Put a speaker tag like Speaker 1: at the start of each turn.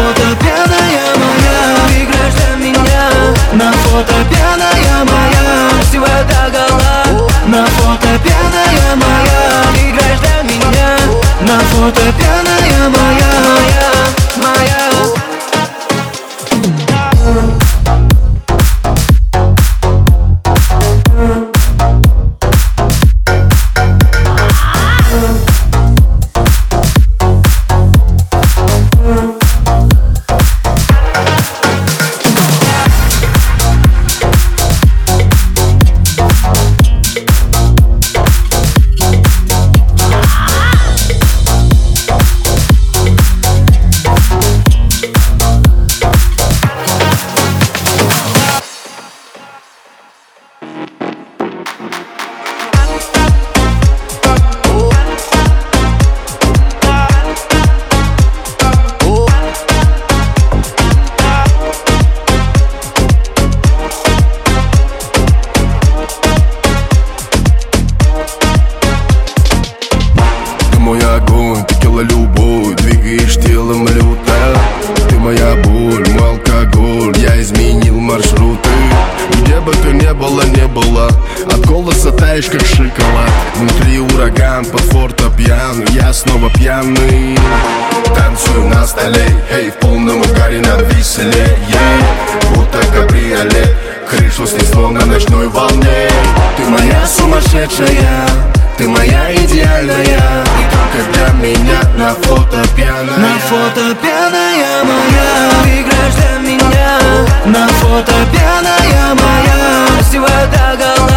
Speaker 1: фото пьяная моя. Играешь для меня. На фото пьяная моя. Всего до
Speaker 2: таешь, как шоколад. Внутри ураган, под фортепиано. Я снова пьяный. Танцую на столе. Эй, в полном угаре на веселе yeah. Будто кабриолет. Крышу снесло на ночной волне. Ты моя сумасшедшая. Ты моя идеальная. И только для меня на фото пьяная.
Speaker 1: На фото пьяная моя. Играешь для меня. На фото пьяная моя. Всего до гола